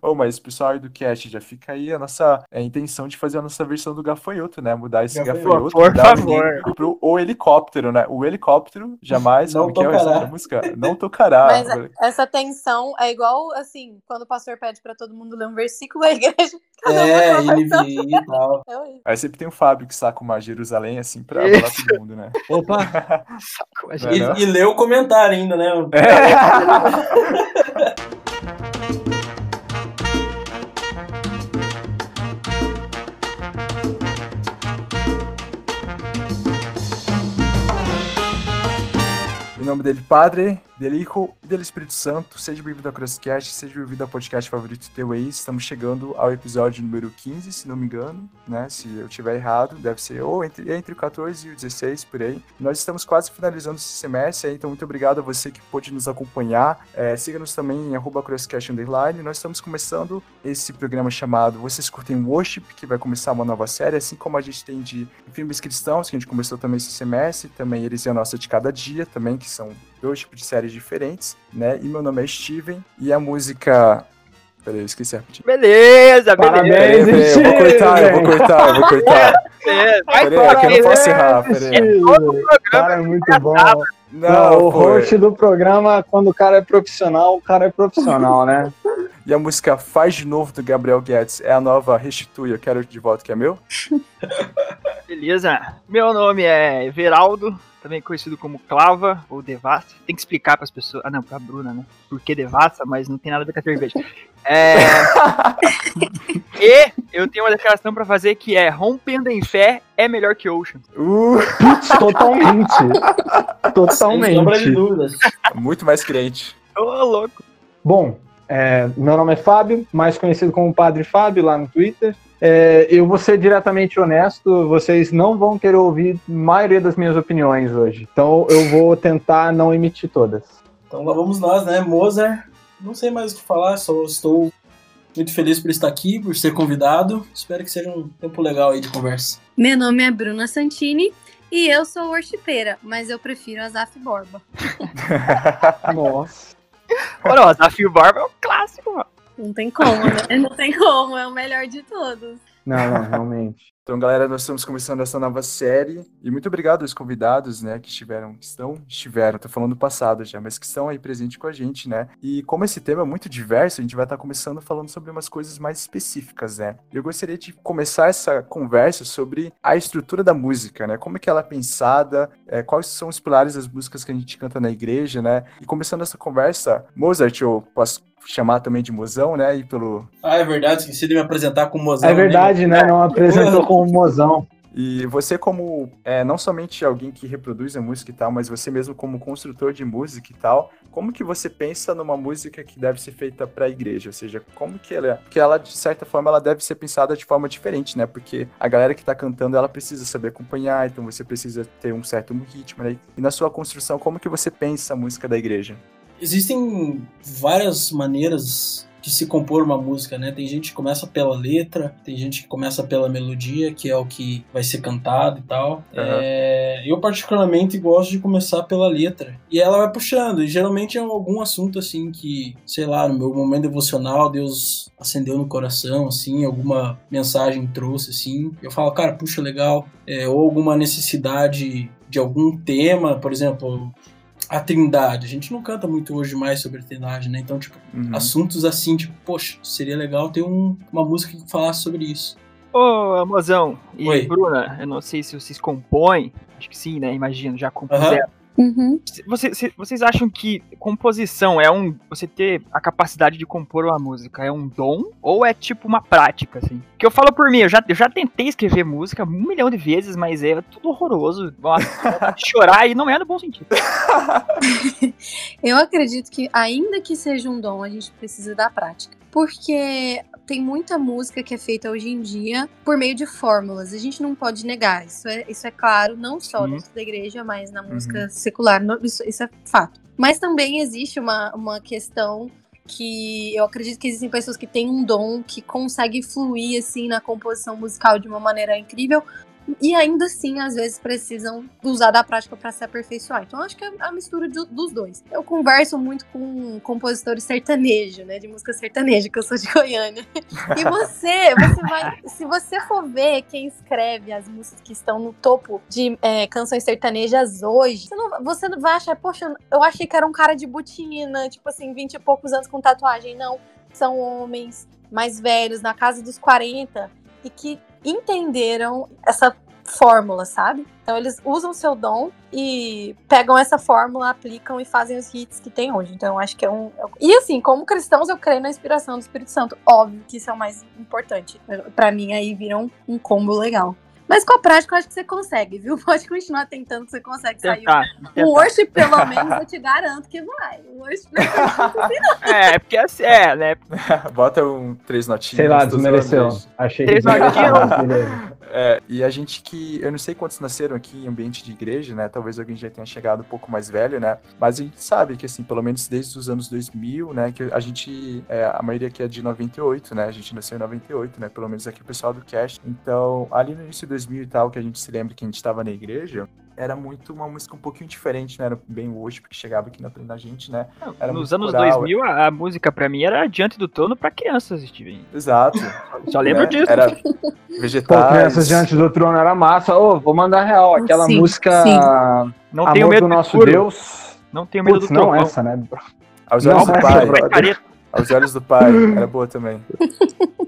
Oh, mas pessoal aí do cast, já fica aí a nossa é, intenção de fazer a nossa versão do gafanhoto, né? Mudar esse gafanhoto, por favor. o pro o helicóptero, né? O helicóptero jamais Não é tocará. da música? Não tocará. Mas é- essa tensão é igual, assim, quando o pastor pede pra todo mundo ler um versículo da igreja. cada É, lê. NVI e tal. É. Aí sempre tem o Fábio que saca uma Jerusalém assim pra falar todo mundo, né? Opa! É? E, e leu o comentário ainda, né? É. nome dele, Padre, dele Hijo e dele Espírito Santo, seja bem-vindo ao Crosscast, seja bem-vindo ao podcast favorito teu aí. Estamos chegando ao episódio número 15, se não me engano, né? Se eu tiver errado, deve ser ou entre, entre o 14 e o 16, por aí. Nós estamos quase finalizando esse semestre, então muito obrigado a você que pôde nos acompanhar. É, Siga-nos também em arroba Underline. Nós estamos começando esse programa chamado Vocês Curtem Worship, que vai começar uma nova série, assim como a gente tem de filmes cristãos, que a gente começou também esse semestre, também eles e a nossa de cada dia, também, que são dois tipos de séries diferentes, né? E meu nome é Steven, e a música. Peraí, eu esqueci rapidinho. Beleza, Parabéns, beleza. Peraí, eu vou cortar, eu vou cortar, eu vou cortar. Vai Peraí, é que eu não posso Parabéns, errar, peraí. Steven. Cara, é muito bom. Não, Não, o host do programa, quando o cara é profissional, o cara é profissional, né? E a música Faz de Novo do Gabriel Guedes é a nova Restitui, eu quero de volta que é meu? Beleza. Meu nome é Everaldo, também conhecido como Clava ou Devassa. Tem que explicar pras pessoas. Ah, não, pra Bruna, né? Por que Devassa, mas não tem nada a ver com a cerveja. É... e eu tenho uma declaração pra fazer que é: Rompendo em fé é melhor que Ocean. Uh, Putz, totalmente. Sem sombra de Totalmente. dúvidas. muito mais crente. Ô, louco. Bom, é, meu nome é Fábio, mais conhecido como Padre Fábio lá no Twitter. É, eu vou ser diretamente honesto, vocês não vão querer ouvir a maioria das minhas opiniões hoje. Então eu vou tentar não emitir todas. Então lá vamos nós, né? Mozart. Não sei mais o que falar, só estou muito feliz por estar aqui, por ser convidado. Espero que seja um tempo legal aí de conversa. Meu nome é Bruna Santini e eu sou worshipeira, mas eu prefiro a Zaf Borba. Nossa. Olha, o Desafio Barba é um clássico, mano. Não tem como, né? Não tem como, é o melhor de todos. Não, não, realmente. Então, galera, nós estamos começando essa nova série. E muito obrigado aos convidados, né, que estiveram, que estão, estiveram, tô falando do passado já, mas que estão aí presentes com a gente, né? E como esse tema é muito diverso, a gente vai estar começando falando sobre umas coisas mais específicas, né? Eu gostaria de começar essa conversa sobre a estrutura da música, né? Como é que ela é pensada, é, quais são os pilares das músicas que a gente canta na igreja, né? E começando essa conversa, Mozart, eu posso chamar também de Mozão, né? E pelo Ah, é verdade, esqueci de me apresentar como Mozão. É verdade, né? Não apresentou como mozão. E você como, é, não somente alguém que reproduz a música e tal, mas você mesmo como construtor de música e tal, como que você pensa numa música que deve ser feita para a igreja? Ou seja, como que ela, que ela, de certa forma, ela deve ser pensada de forma diferente, né? Porque a galera que tá cantando, ela precisa saber acompanhar, então você precisa ter um certo ritmo, né? E na sua construção, como que você pensa a música da igreja? Existem várias maneiras de se compor uma música, né? Tem gente que começa pela letra, tem gente que começa pela melodia, que é o que vai ser cantado e tal. É, eu particularmente gosto de começar pela letra. E ela vai puxando, e geralmente é algum assunto assim que, sei lá, no meu momento devocional, Deus acendeu no coração, assim, alguma mensagem trouxe, assim. Eu falo, cara, puxa, legal. É, ou alguma necessidade de algum tema, por exemplo, a Trindade. A gente não canta muito hoje mais sobre a Trindade, né? Então, tipo, Uhum. assuntos assim, tipo, poxa, seria legal ter um- uma música que falasse sobre isso. Ô, Amozão e Oi. Bruna, eu não sei se vocês compõem, acho que sim, né? Imagino, já compuseram. Uhum. Você- cê- vocês acham que composição é um. Você ter a capacidade de compor uma música é um dom ou é tipo uma prática, assim? Que eu falo por mim, eu já, eu já tentei escrever música um milhão de vezes, mas é tudo horroroso. Nossa, chorar e não é no bom sentido. Eu acredito que, ainda que seja um dom, a gente precisa da prática. Porque tem muita música que é feita hoje em dia por meio de fórmulas. A gente não pode negar. Isso é, isso é claro, não só Sim. dentro da igreja, mas na música secular. no- Isso, isso é fato. Mas também existe uma, uma questão que eu acredito que existem pessoas que têm um dom que consegue fluir assim na composição musical de uma maneira incrível, e ainda assim, às vezes, precisam usar da prática para se aperfeiçoar. Então, acho que é a mistura de, dos dois. Eu converso muito com compositores sertanejo, né? De música sertaneja, que eu sou de Goiânia. E você, você vai. se você for ver quem escreve as músicas que estão no topo de é, canções sertanejas hoje, você não, você vai achar, poxa, eu achei que era um cara de botina, tipo assim, 20 e poucos anos com tatuagem. Não. São homens mais velhos, na casa dos 40, e que entenderam essa fórmula, sabe? Então eles usam seu dom e pegam essa fórmula, aplicam e fazem os hits que tem hoje. Então acho que é um. E assim, como cristãos, eu creio na inspiração do Espírito Santo. Óbvio que isso é o mais importante. Para mim, aí vira um, um combo legal. Mas com a prática, eu acho que você consegue, viu? Pode continuar tentando que você consegue sair. Tentar, tentar. O worship, pelo menos, eu te garanto que vai. O worship não é É, porque assim, é, né? Bota um três notinhas. Sei lá, desmereceu. Achei Três notinhas. É, e a gente que. Eu não sei quantos nasceram aqui em ambiente de igreja, né? Talvez alguém já tenha chegado um pouco mais velho, né? Mas a gente sabe que, assim, pelo menos desde os anos 2000, né? Que a gente. É, a maioria aqui é de 98, né? A gente nasceu em 98, né? Pelo menos aqui o pessoal do cast. Então, ali no início de 2000 e tal, que a gente se lembra que a gente tava na igreja. Era muito uma música um pouquinho diferente, né? Era bem worship que chegava aqui na frente da gente, né? Era Nos anos coral, 2000, a, a música pra mim era Diante do Trono pra crianças, Steven. Exato. Só lembro né? disso. Era Pô, vegetais. Crianças Diante do Trono era massa. Ô, vou mandar real. Aquela Sim, música sim. Não Amor tenho medo do Nosso escuro. Deus. Não tenho medo Putz, do não trovão. essa, né? Aos Não, olhos do pai. Aos olhos do pai. Era boa também.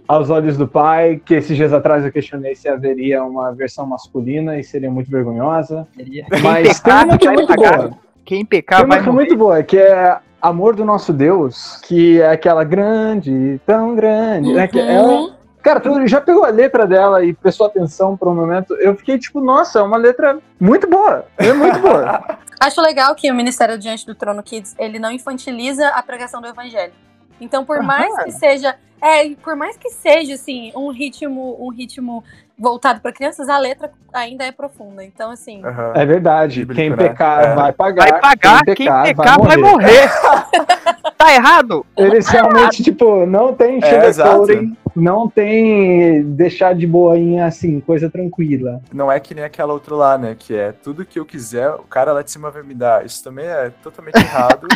Aos Olhos do Pai, que esses dias atrás eu questionei se haveria uma versão masculina e seria muito vergonhosa. Quem Mas tem uma que é muito pagar. boa. Quem pecar Tem uma vai que é muito boa, que é Amor do Nosso Deus, que é aquela grande, tão grande. né, que ela- Uhum. Cara, tu já pegou a letra dela e prestou atenção por um momento? Eu fiquei tipo, nossa, é uma letra muito boa. É muito boa. Acho legal que o Ministério Diante do Trono Kids, ele não infantiliza a pregação do evangelho. Então, por mais que seja, é, por mais que seja assim, um ritmo, um ritmo voltado para crianças, a letra ainda é profunda. Então, assim, Aham. É verdade. Quem né? pecar É. vai pagar. Vai pagar, quem pecar, vai morrer. tá errado? Eles realmente, tipo, não tem É, exato. sugarcoating, não tem deixar de boinha assim, coisa tranquila. Não é que nem aquela outra lá, né? Que é tudo que eu quiser, o cara lá de cima vai me dar. Isso também é totalmente errado.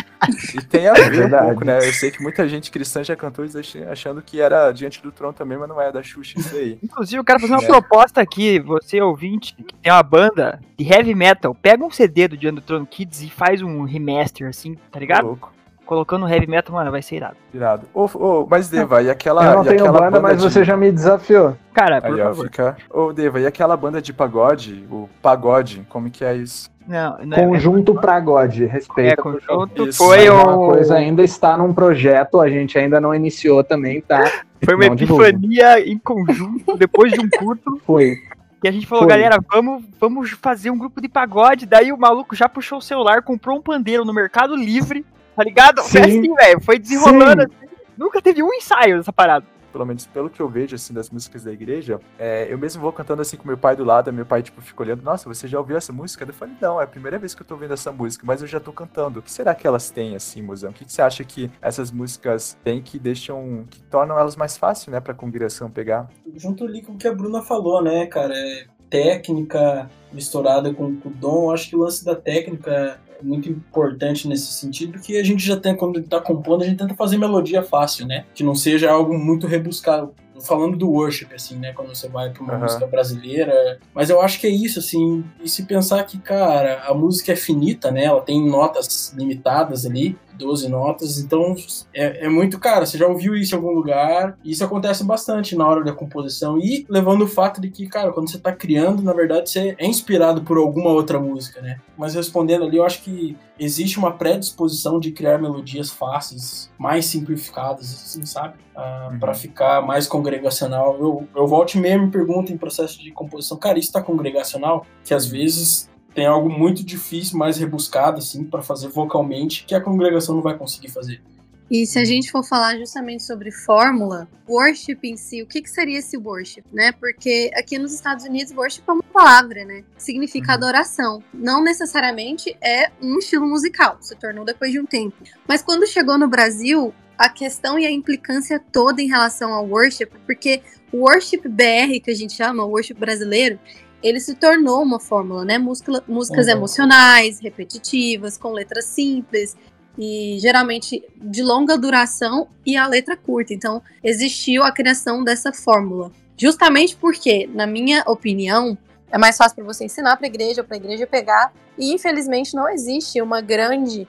e tem a ver um verdade. pouco, né? Eu sei que muita gente cristã já cantou isso ach- achando que era diante do trono também, mas não é da Xuxa isso aí. Inclusive, eu quero fazer uma É. proposta aqui, você ouvinte, que tem uma banda de heavy metal, pega um CD do Diante do Trono Kids e faz um remaster, assim, tá Tá ligado? louco. Colocando heavy metal, mano, vai ser irado. Irado. Ô, ô, mas Deva, e aquela. eu não e tenho aquela banda, mas de- você já me desafiou. Cara, por Aí, ó, favor. fica. Ô, Deva, e aquela banda de pagode, o pagode, como que é isso? Não, não é, Conjunto pra God, é, respeita. conjunto Isso, foi um, uma coisa ainda está num projeto, a gente ainda não iniciou também, tá? foi uma Não epifania em conjunto, depois de um culto, Foi. que a gente falou, Foi. galera, vamos, vamos fazer um grupo de pagode, daí o maluco já puxou o celular, comprou um pandeiro no Mercado Livre, tá ligado? Foi Sim. assim, velho, foi desenrolando Sim. assim. Nunca teve um ensaio dessa parada. Pelo menos pelo que eu vejo, assim, das músicas da igreja, é, eu mesmo vou cantando assim com meu pai do lado, meu pai, tipo, fica olhando, nossa, você já ouviu essa música? Eu falei, não, é a primeira vez que eu tô ouvindo essa música, mas eu já tô cantando. O que será que elas têm, assim, Mozão? O que, que você acha que essas músicas têm que deixam, que tornam elas mais fáceis, né, pra congregação pegar? Junto ali com o que a Bruna falou, né, cara? É técnica misturada com, com o dom. Eu acho que o lance da técnica muito importante nesse sentido, porque a gente já tem, quando tá compondo, a gente tenta fazer melodia fácil, né? Que não seja algo muito rebuscado. Falando do worship, assim, né? Quando você vai pra uma Aham. música brasileira. Mas eu acho que é isso, assim. E se pensar que, cara, a música é finita, né? Ela tem notas limitadas ali. 12 notas, então é, é muito, cara, você já ouviu isso em algum lugar, isso acontece bastante na hora da composição, e levando o fato de que, cara, quando você tá criando, na verdade, você é inspirado por alguma outra música, né? Mas respondendo ali, eu acho que existe uma predisposição de criar melodias fáceis, mais simplificadas, assim, sabe? Ah, Uhum. Pra ficar mais congregacional. Eu, eu volto e meia me pergunto em processo de composição, cara, isso tá congregacional? Que às vezes tem algo muito difícil, mais rebuscado, assim, para fazer vocalmente, que a congregação não vai conseguir fazer. E se a gente for falar justamente sobre fórmula, worship em si, o que, que seria esse worship, né? Porque aqui nos Estados Unidos, worship é uma palavra, né? Significa Uhum. adoração. Não necessariamente é um estilo musical, se tornou depois de um tempo. Mas quando chegou no Brasil, a questão e a implicância toda em relação ao worship, porque o worship BR, que a gente chama, o worship brasileiro, ele se tornou uma fórmula, né? Música, músicas Uhum. emocionais, repetitivas, com letras simples e geralmente de longa duração e a letra curta. Então, existiu a criação dessa fórmula. Justamente porque, na minha opinião, é mais fácil para você ensinar para a igreja, para a igreja pegar. E infelizmente não existe uma grande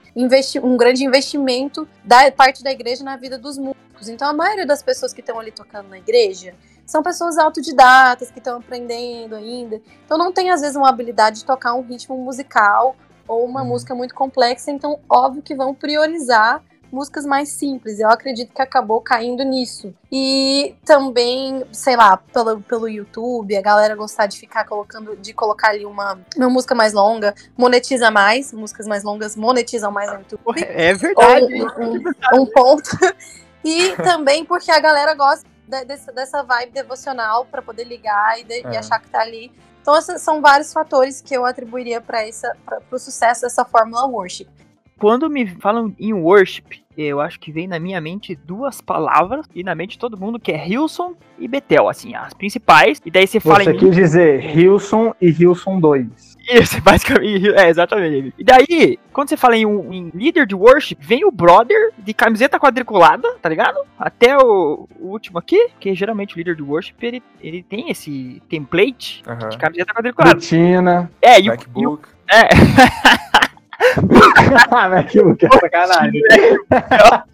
um grande investimento da parte da igreja na vida dos músicos. Então a maioria das pessoas que estão ali tocando na igreja são pessoas autodidatas que estão aprendendo ainda. Então não tem às vezes uma habilidade de tocar um ritmo musical ou uma Uhum. música muito complexa. Então óbvio que vão priorizar músicas mais simples. Eu acredito que acabou caindo nisso. E também, sei lá, pelo, pelo YouTube, a galera gostar de ficar colocando, de colocar ali uma, uma música mais longa, monetiza mais, músicas mais longas monetizam mais no YouTube. É verdade. Ou um, um- um ponto. E também porque a galera gosta de- dessa, dessa vibe devocional pra poder ligar e, de- e É. achar que tá ali. Então, esses são vários fatores que eu atribuiria para o sucesso dessa fórmula worship. Quando me falam em worship, eu acho que vem na minha mente duas palavras e na mente de todo mundo que é Hilson e Betel, assim, as principais. E daí você fala Você em quis dizer Hilson e Hilson 2. Isso, basicamente, é, exatamente. E daí, quando você fala em, um, em líder de worship, vem o brother de camiseta quadriculada, tá ligado? Até o, o último aqui, que geralmente o líder de worship, ele, ele tem esse template Aham. de camiseta quadriculada. Rotina. É, e o, e o- MacBook. é, MacBook, é sacanagem.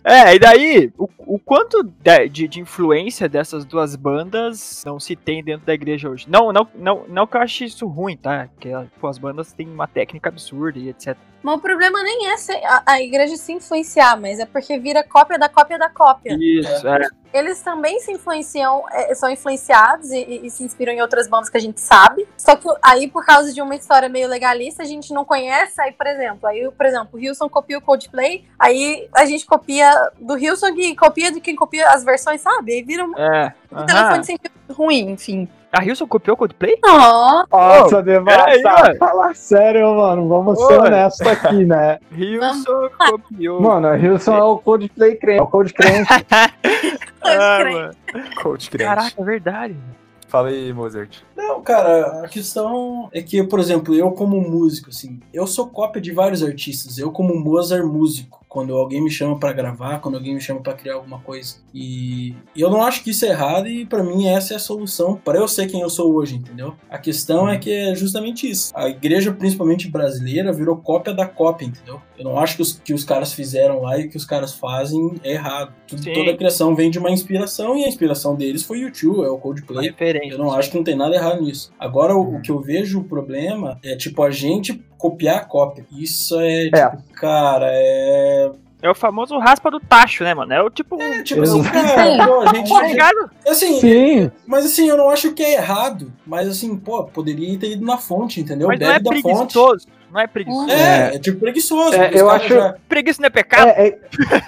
é, e daí, o, o quanto de, de, de influência dessas duas bandas não se tem dentro da igreja hoje? Não, não, não, não que eu ache isso ruim, tá? Porque pô, as bandas têm uma técnica absurda e etc. Mas o problema nem é ser- a, a igreja se influenciar, mas é porque vira cópia da cópia da cópia. Isso, é. Eles também se influenciam, é, são influenciados e, e- e se inspiram em outras bandas que a gente sabe. Só que aí, por causa de uma história meio legalista, a gente não conhece. Aí, por exemplo, aí, por exemplo, o Hilson copia o Coldplay, aí a gente copia do Hilson que copia de quem copia as versões, sabe? Aí vira um É. telefone sem ruim, enfim. A Hilson copiou o Coldplay? Ó, Nossa, Devassa, mano. fala sério, mano. Vamos ser honestos aqui, né? Hilson copiou. Mano, a Hilson é o Coldplay crente. É o Cold crente. Ah, crente. Caraca, é verdade. Fala aí, Mozart. Não, cara, a questão é que, por exemplo, eu como músico, assim, eu sou cópia de vários artistas. Eu como Mozart músico, quando alguém me chama pra gravar, quando alguém me chama pra criar alguma coisa. E, e eu não acho que isso é errado e pra mim essa é a solução para eu ser quem eu sou hoje, entendeu? A questão é que é justamente isso. A igreja, principalmente brasileira, virou cópia da cópia, entendeu? Eu não acho que os, que os caras fizeram lá e que os caras fazem é errado. Tudo, toda a criação vem de uma inspiração e a inspiração deles foi o YouTube, é o Coldplay. referência. Eu não acho que não tem nada errado nisso. Agora, o, o que eu vejo o problema é, tipo, a gente copiar a cópia. Isso é, É. tipo, cara, é. É o famoso raspa do tacho, né, mano? É o tipo. É, tipo assim, cara, pô, a gente. Tá ligado? Assim, Sim. mas assim, eu não acho que é errado. Mas assim, pô, poderia ter ido na fonte, entendeu? Mas não é Bebe da fonte. preguiçoso. Não é preguiçoso. É, é tipo preguiçoso. É, eu acho- já- Preguiça não é pecado? É, é,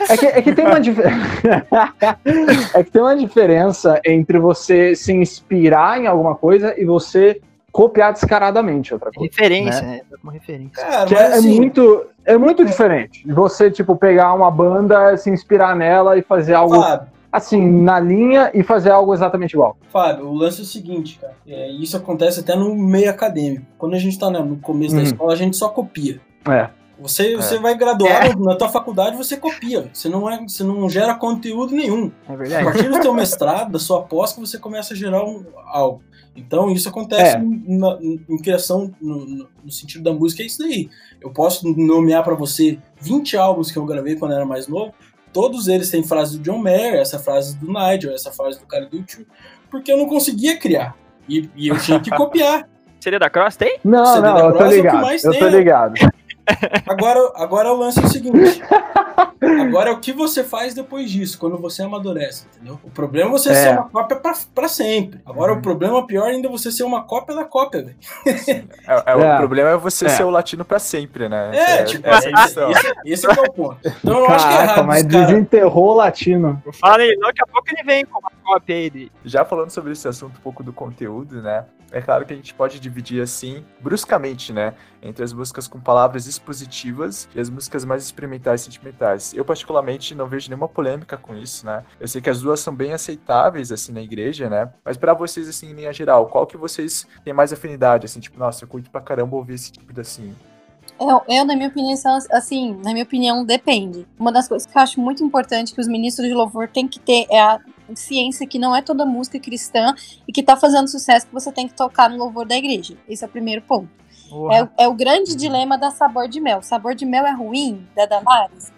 é que, é que tem uma diferença. é que tem uma diferença entre você se inspirar em alguma coisa e você copiar descaradamente outra coisa. referência, né? Uma referência. Cara, Que mas é, é assim, muito, é muito diferente. de Você, tipo, pegar uma banda, se inspirar nela e fazer algo Fábio, assim, na linha e fazer algo exatamente igual. Fábio, o lance é o seguinte, cara. É, isso acontece até no meio acadêmico. Quando a gente tá na- no começo da Uhum. escola, a gente só copia. É. Você, você vai graduar na tua faculdade, você copia. Você não, é, você não gera conteúdo nenhum. É A verdade. partir do teu mestrado, da sua pós, que você começa a gerar um- algo. Então, isso acontece É. na- em criação, no, no- sentido da música, é isso daí. Eu posso nomear pra você 20 álbuns que eu gravei quando eu era mais novo. Todos eles têm frase do John Mayer, essa frase do Nigel, essa frase do cara do YouTube, porque eu não conseguia criar. E, e eu tinha que copiar. Seria da Cross tem? Não, CD não, da eu tô é o que ligado. mais Eu tem, tô ligado. Agora, agora o lance é o seguinte. Agora é o que você faz depois disso, quando você amadurece, entendeu? O problema é você É. ser uma cópia pra, pra sempre. Agora Uhum. o problema pior ainda é você ser uma cópia da cópia, velho. É, é, O É. problema é você É. ser o latino pra sempre, né? É, tipo, essa é esse, esse, é é o ponto. Então eu não acho que é Caraca, errado mas os caras. desenterrou o latino. Fala aí, não, daqui a pouco ele vem com uma cópia aí. Já falando sobre esse assunto um pouco do conteúdo, né? É claro que a gente pode dividir assim, bruscamente, né? Entre as músicas com palavras expositivas e as músicas mais experimentais e sentimentais. Eu, particularmente, não vejo nenhuma polêmica com isso, né? Eu sei que as duas são bem aceitáveis, assim, na igreja, né? Mas para vocês, assim, em linha geral, qual que vocês têm mais afinidade? Assim, tipo, nossa, eu curto pra caramba ouvir esse tipo de assim. Eu, eu, na minha opinião, assim, na minha opinião, depende. Uma das coisas que eu acho muito importante que os ministros de louvor têm que ter é a ciência que não é toda música cristã e que tá fazendo sucesso que você tem que tocar no louvor da igreja. Esse é o primeiro ponto. É, é, o grande dilema da Sabor de Mel. Sabor de Mel é ruim, da Damares?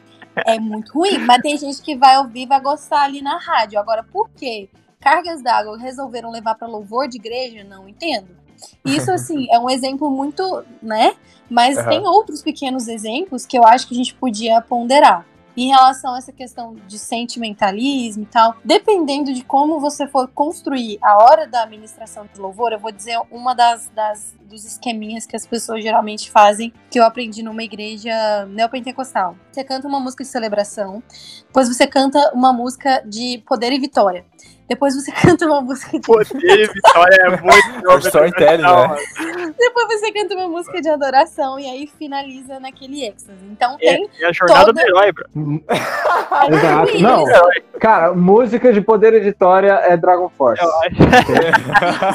É muito ruim, mas tem gente que vai ouvir e vai gostar ali na rádio. Agora, por quê? Cargas d'água resolveram levar para louvor de igreja? Não entendo. Isso, assim, é um exemplo muito, né? Mas uhum. tem outros pequenos exemplos que eu acho que a gente podia ponderar em relação a essa questão de sentimentalismo e tal, dependendo de como você for construir a hora da administração de louvor, eu vou dizer uma das, das dos esqueminhas que as pessoas geralmente fazem, que eu aprendi numa igreja neopentecostal. Você canta uma música de celebração, depois você canta uma música de poder e vitória. Depois você canta uma música de. Poder vitória é muito. Storytelling, né? Depois você canta uma música de adoração e aí finaliza naquele êxtase. Então é, tem. É a jornada toda... do herói, bro. Exato. Não, cara, música de poder e vitória é Dragon Force.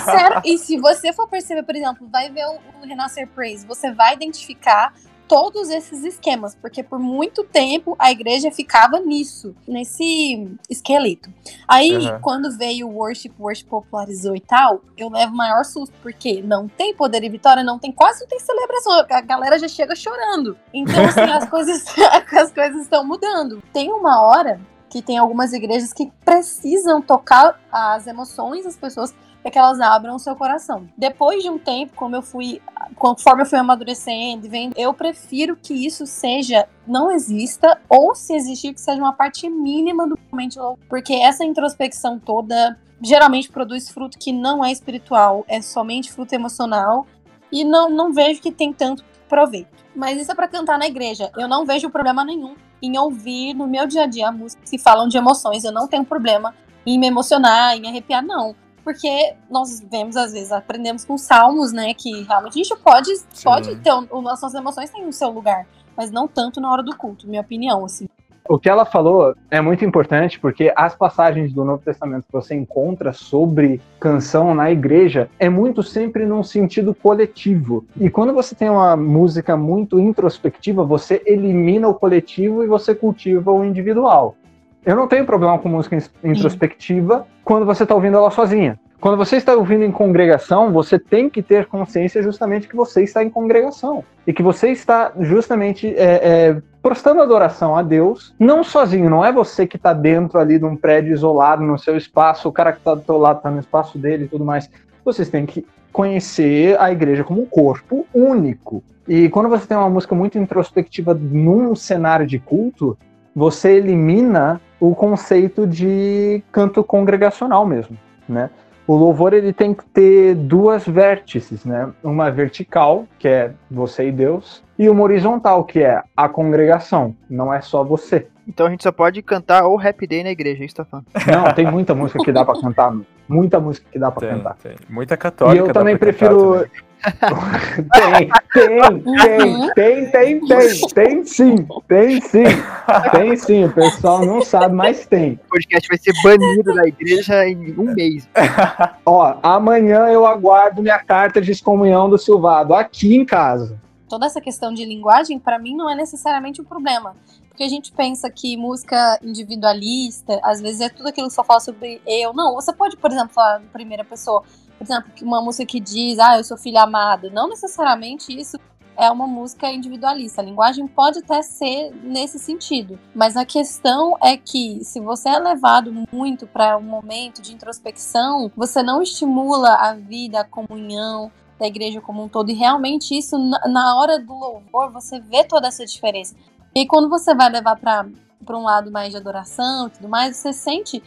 Sério, e se você for perceber, por exemplo, vai ver o, o Renascer Praise, você vai identificar todos esses esquemas, porque por muito tempo a igreja ficava nisso, nesse esqueleto. Aí, uhum. quando veio o worship, o worship popularizou e tal, eu levo maior susto, porque não tem poder e vitória, não tem quase não tem celebração, a galera já chega chorando. Então, assim, as coisas as coisas estão mudando. Tem uma hora que tem algumas igrejas que precisam tocar as emoções das pessoas para que elas abram o seu coração. Depois de um tempo, como eu fui, conforme eu fui amadurecendo, vendo, eu prefiro que isso seja não exista ou se existir que seja uma parte mínima do momento, porque essa introspecção toda geralmente produz fruto que não é espiritual, é somente fruto emocional e não, não vejo que tem tanto proveito. Mas isso é para cantar na igreja. Eu não vejo problema nenhum em ouvir no meu dia a dia músicas que falam de emoções. Eu não tenho problema em me emocionar, em arrepiar, não porque nós vemos, às vezes, aprendemos com salmos, né, que realmente a gente pode, pode ter, as nossas emoções têm o seu lugar, mas não tanto na hora do culto, minha opinião, assim. O que ela falou é muito importante porque as passagens do Novo Testamento que você encontra sobre canção na igreja é muito sempre num sentido coletivo. E quando você tem uma música muito introspectiva, você elimina o coletivo e você cultiva o individual. Eu não tenho problema com música introspectiva quando você está ouvindo ela sozinha. Quando você está ouvindo em congregação, você tem que ter consciência justamente que você está em congregação e que você está justamente é, é, prestando adoração a Deus, não sozinho, não é você que está dentro ali de um prédio isolado no seu espaço, o cara que está do seu lado está no espaço dele e tudo mais. Vocês têm que conhecer a igreja como um corpo único. E quando você tem uma música muito introspectiva num cenário de culto, você elimina o conceito de canto congregacional mesmo, né? O louvor ele tem que ter duas vértices, né? Uma vertical, que é você e Deus, e uma horizontal, que é a congregação, não é só você. Então a gente só pode cantar ou Happy Day na igreja, é isso tá falando? Não, tem muita música que dá para cantar, muita música que dá para cantar. Tem. Muita católica. E eu também prefiro tem, tem, tem, tem, tem, tem, tem sim, tem sim, tem sim. O pessoal não sabe, mas tem. O podcast vai ser banido da igreja em um mês. Ó, amanhã eu aguardo minha carta de excomunhão do Silvado aqui em casa. Toda essa questão de linguagem, para mim, não é necessariamente um problema. Porque a gente pensa que música individualista, às vezes é tudo aquilo que só fala sobre eu. Não, você pode, por exemplo, falar em primeira pessoa por exemplo, uma música que diz, ah, eu sou filho amado, não necessariamente isso é uma música individualista. A linguagem pode até ser nesse sentido, mas a questão é que se você é levado muito para um momento de introspecção, você não estimula a vida, a comunhão da igreja como um todo e realmente isso na hora do louvor você vê toda essa diferença. E quando você vai levar para um lado mais de adoração e tudo mais, você sente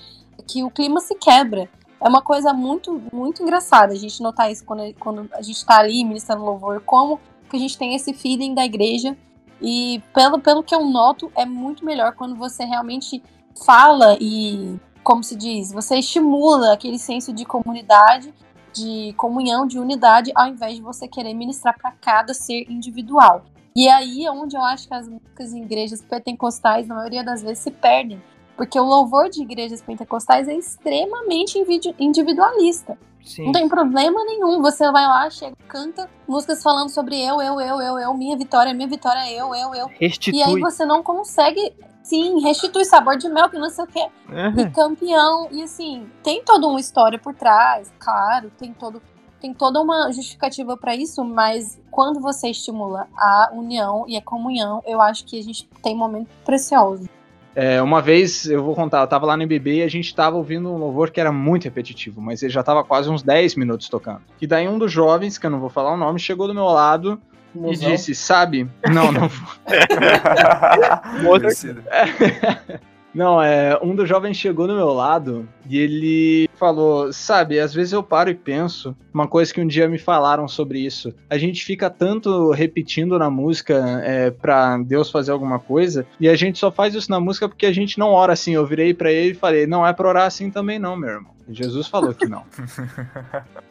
que o clima se quebra é uma coisa muito, muito engraçada a gente notar isso quando, quando a gente está ali ministrando louvor, como que a gente tem esse feeling da igreja. E pelo, pelo que eu noto, é muito melhor quando você realmente fala e, como se diz, você estimula aquele senso de comunidade de comunhão, de unidade, ao invés de você querer ministrar para cada ser individual. E aí é onde eu acho que as músicas em igrejas pentecostais, na maioria das vezes, se perdem. Porque o louvor de igrejas pentecostais é extremamente individualista. Sim. Não tem problema nenhum. Você vai lá, chega, canta músicas falando sobre eu, eu, eu, eu, eu, minha vitória, minha vitória, eu, eu, eu. Restitui. E aí você não consegue, sim, restitui sabor de mel, que não sei o quê. Uhum. E campeão. E assim, tem toda uma história por trás, claro, tem todo. Tem toda uma justificativa para isso, mas quando você estimula a união e a comunhão, eu acho que a gente tem momentos preciosos. É, uma vez, eu vou contar, eu tava lá no MBB e a gente tava ouvindo um louvor que era muito repetitivo, mas ele já tava quase uns 10 minutos tocando. E daí um dos jovens, que eu não vou falar o nome, chegou do meu lado e Mozão. disse, sabe? Não, não. Conhecido. Não, é, um dos jovens chegou do meu lado e ele falou, sabe, às vezes eu paro e penso, uma coisa que um dia me falaram sobre isso. A gente fica tanto repetindo na música é, pra Deus fazer alguma coisa, e a gente só faz isso na música porque a gente não ora assim. Eu virei pra ele e falei, não é pra orar assim também não, meu irmão. Jesus falou que não.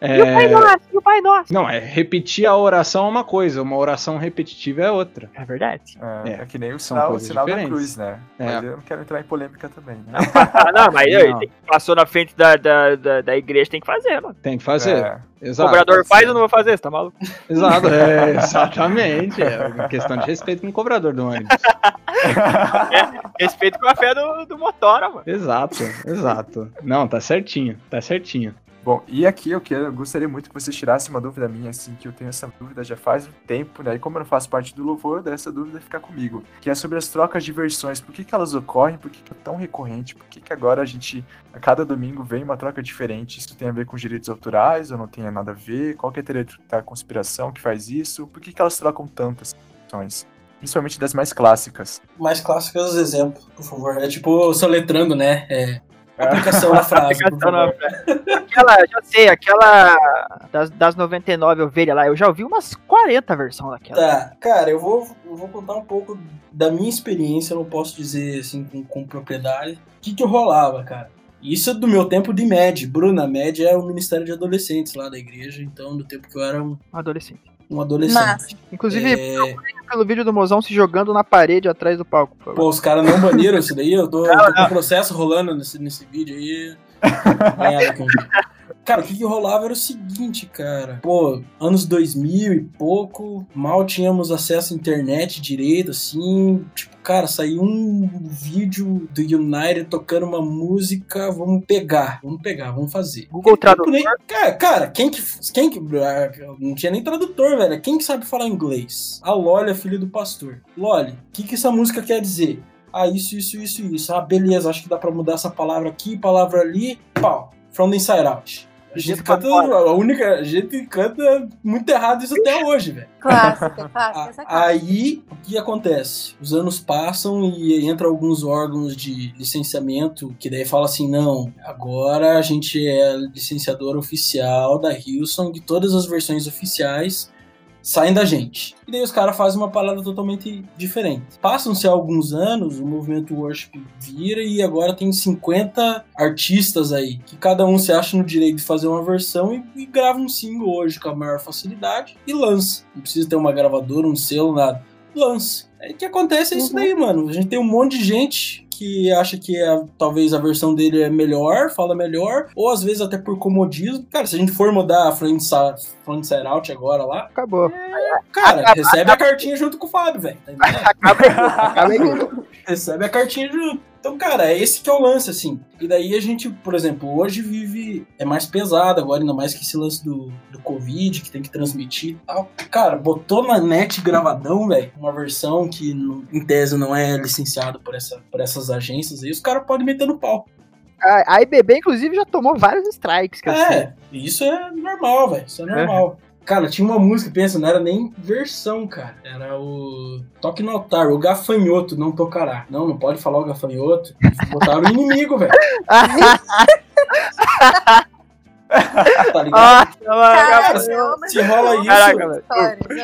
E o Pai É, Nosso, e o Pai Nosso. não, é repetir a oração é uma coisa, uma oração repetitiva é outra. É verdade. É, É, é que nem o são sinal, o sinal da cruz, né? É. Mas eu não quero entrar em polêmica também, né? Ah, não, mas Não. aí, tem- passou na frente da, da, da, da igreja, tem que fazer, mano. Tem que fazer. É. O Exato. cobrador pode faz ou não vou fazer? Você tá maluco? Exato, é, exatamente. É uma questão de respeito com o cobrador do ônibus. Respeito com a fé do, do motora, mano. Exato, exato. Não, tá certinho, tá certinho. Bom, e aqui eu, quero, eu gostaria muito que você tirasse uma dúvida minha, assim, que eu tenho essa dúvida já faz um tempo, né? E como eu não faço parte do louvor, dessa dúvida ficar comigo. Que é sobre as trocas de versões. Por que, que elas ocorrem? Por que, que é tão recorrente? Por que, que agora a gente, a cada domingo, vem uma troca diferente? Isso tem a ver com direitos autorais ou não tem nada a ver? Qual que é a teoria da conspiração que faz isso? Por que, que elas trocam tantas versões? Principalmente das mais clássicas. Mais clássicos exemplos, por favor. É tipo soletrando, né? É, aplicação da frase, Aplicação na favor. Aquela, já sei, aquela das, das 99 ovelhas lá, eu já ouvi umas 40 versões daquela. Tá, cara, eu vou, eu vou contar um pouco da minha experiência, eu não posso dizer assim com, com propriedade. O que que rolava, cara? Isso é do meu tempo de MED. Bruna, MED é o Ministério de Adolescentes lá da igreja, então do tempo que eu era Um adolescente. Um adolescente. Massa. Inclusive, É, pelo vídeo do mozão se jogando na parede atrás do palco. pô, os caras não baniram isso daí, eu tô, eu tô com um processo rolando nesse, nesse vídeo aí. Merda, cara. O que, que rolava era o seguinte, cara. Pô, anos 2000 e pouco, mal tínhamos acesso à internet direito, assim. Tipo, cara, saiu um vídeo do United tocando uma música. Vamos pegar, vamos pegar, vamos fazer. Google Tradutor. Nem- Cara, cara, quem que. Quem que. ah, Não tinha nem tradutor, velho. Quem que sabe falar inglês? A Loli, a filha do pastor. Loli, o que, que essa música quer dizer? Ah, isso, isso, isso, isso. Ah, beleza, acho que dá pra mudar essa palavra aqui, palavra ali. Pau. From the inside out. A gente canta. A única. A gente canta muito errado isso até hoje, velho. Clássica, é clássica. Aí, o que acontece? Os anos passam e entra alguns órgãos de licenciamento que daí fala assim, não, agora a gente é licenciador oficial da Hillsong, todas as versões oficiais saem da gente. E daí os caras fazem uma parada totalmente diferente. Passam-se alguns anos, o movimento worship vira e agora tem 50 artistas aí, que cada um se acha no direito de fazer uma versão e, e grava um single hoje com a maior facilidade e lança. Não precisa ter uma gravadora, um selo, nada. Lança. Aí o que acontece é isso Uhum. daí, mano. A gente tem um monte de gente que acha que a- talvez a versão dele é melhor, fala melhor, ou às vezes até por comodismo. Cara, se a gente for mudar a Front Side Front Side Out agora lá, Acabou. cara, recebe a cartinha junto com o Fábio, velho. Tá? Acaba aí. Acaba aí. recebe a cartinha junto. Então, cara, é esse que é o lance, assim. E daí a gente, por exemplo, hoje vive. É mais pesado agora, ainda mais que esse lance do, do Covid, que tem que transmitir e tal. Cara, botou na net gravadão, velho, uma versão que em tese não é licenciada por, essa, por essas agências aí, os caras podem meter no pau. A, a IBB, inclusive, já tomou vários strikes. É, isso é normal, velho. Isso é normal. Cara, tinha uma música, pensa, não era nem versão, cara. Era o Toque no Altar, o gafanhoto não tocará. Não, não pode falar o gafanhoto. Botaram o inimigo, velho. Tá ligado? Nossa. Caraca, acabou. se- se rola isso- Caraca,